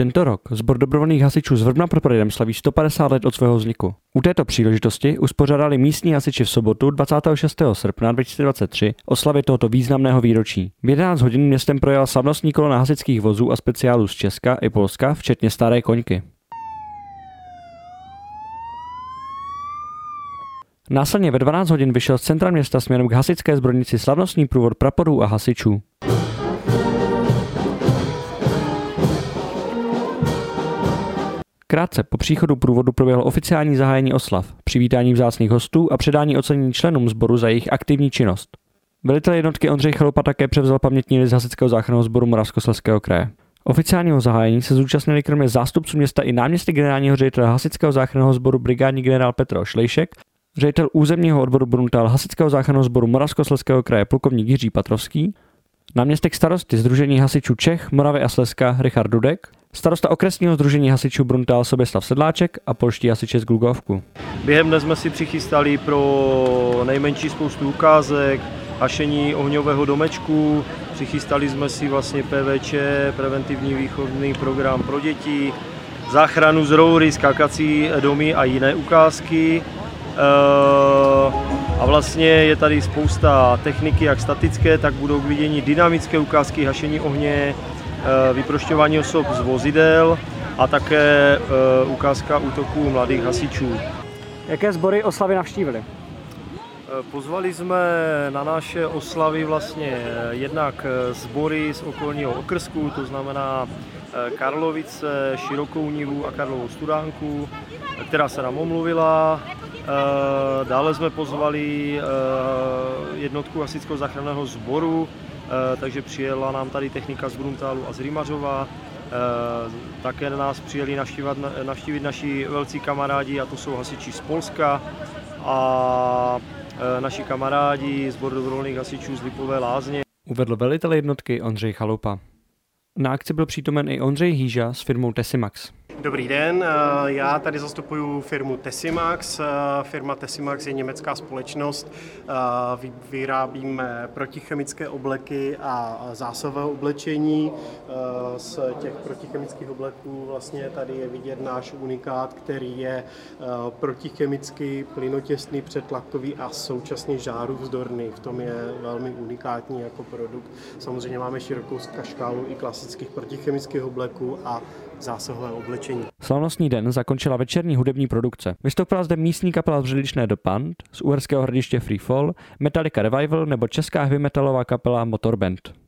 Tento rok sbor dobrovolných hasičů z Vrbna pod Pradem slaví 150 let od svého vzniku. U této příležitosti uspořádali místní hasiči v sobotu 26. srpna 2023 oslavy tohoto významného výročí. V 11 hodin městem projela slavnostní kolona hasičských vozů a speciálů z Česka i Polska, včetně staré koňky. Následně ve 12 hodin vyšel z centra města směrem k hasičské zbrojnici slavnostní průvod praporů a hasičů. Krátce po příchodu průvodu proběhlo oficiální zahájení oslav, přivítání vzácných hostů a předání ocenění členům sboru za jejich aktivní činnost. Velitel jednotky Ondřej Chalupa také převzal pamětní list Hasičského záchranného sboru Moravskoslezského kraje. Oficiálního zahájení se zúčastnili kromě zástupců města i náměstek generálního ředitele Hasičského záchranného sboru brigádní generál Petro Šlejšek, ředitel územního odboru Bruntal Hasičského záchranného sboru Moravskoslezského kraje plukovník Jiří Patrovský, náměstek starosty Združení hasičů Čech, Moravy a Slezska Richard Dudek, starosta okresního združení hasičů Bruntal Soběslav Sedláček a polští hasiče z Glugovku. Během dne jsme si přichystali pro nejmenší spoustu ukázek, hašení ohňového domečku, přichystali jsme si vlastně PVČ, preventivní výchovný program pro děti, záchranu z roury, skákací domy a jiné ukázky. Eh, a vlastně je tady spousta techniky, jak statické, tak budou k vidění dynamické ukázky hašení ohně, vyprošťování osob z vozidel a také eh, ukázka útoků mladých hasičů. Jaké sbory oslavy navštívili? Pozvali jsme na naše oslavy vlastně jednak sbory z okolního okrsku, to znamená Karlovice, Širokou Nivu a Karlovou Studánku, která se nám omluvila. Eh, dále jsme pozvali eh, jednotku hasičského záchranného sboru, eh, takže přijela nám tady technika z Bruntálu a z Rymařova. Také nás přijeli navštívit, navštívit naši velcí kamarádi, a to jsou hasiči z Polska a naši kamarádi z dobrovolných hasičů z Lipové lázně. Uvedl velitel jednotky Ondřej Chalupa. Na akci byl přítomen i Ondřej Hýža s firmou Tesimax. Dobrý den, eh, já tady zastupuju firmu Tesimax. Eh, firma Tesimax je německá společnost. Eh, vyrábíme protichemické obleky a zásové oblečení. Z těch protichemických obleků vlastně tady je vidět náš unikát, který je protichemicky plynotěsný, přetlakový a současně žáru vzdorný. V tom je velmi unikátní jako produkt. Samozřejmě máme širokou škálu i klasických protichemických obleků a zásahové oblečení. Slavnostní den zakončila večerní hudební produkce. Vystoupila zde místní kapela Vřeličné Dopant, z uherského hradiště Freefall, Metallica Revival nebo česká heavy metalová kapela Motorband.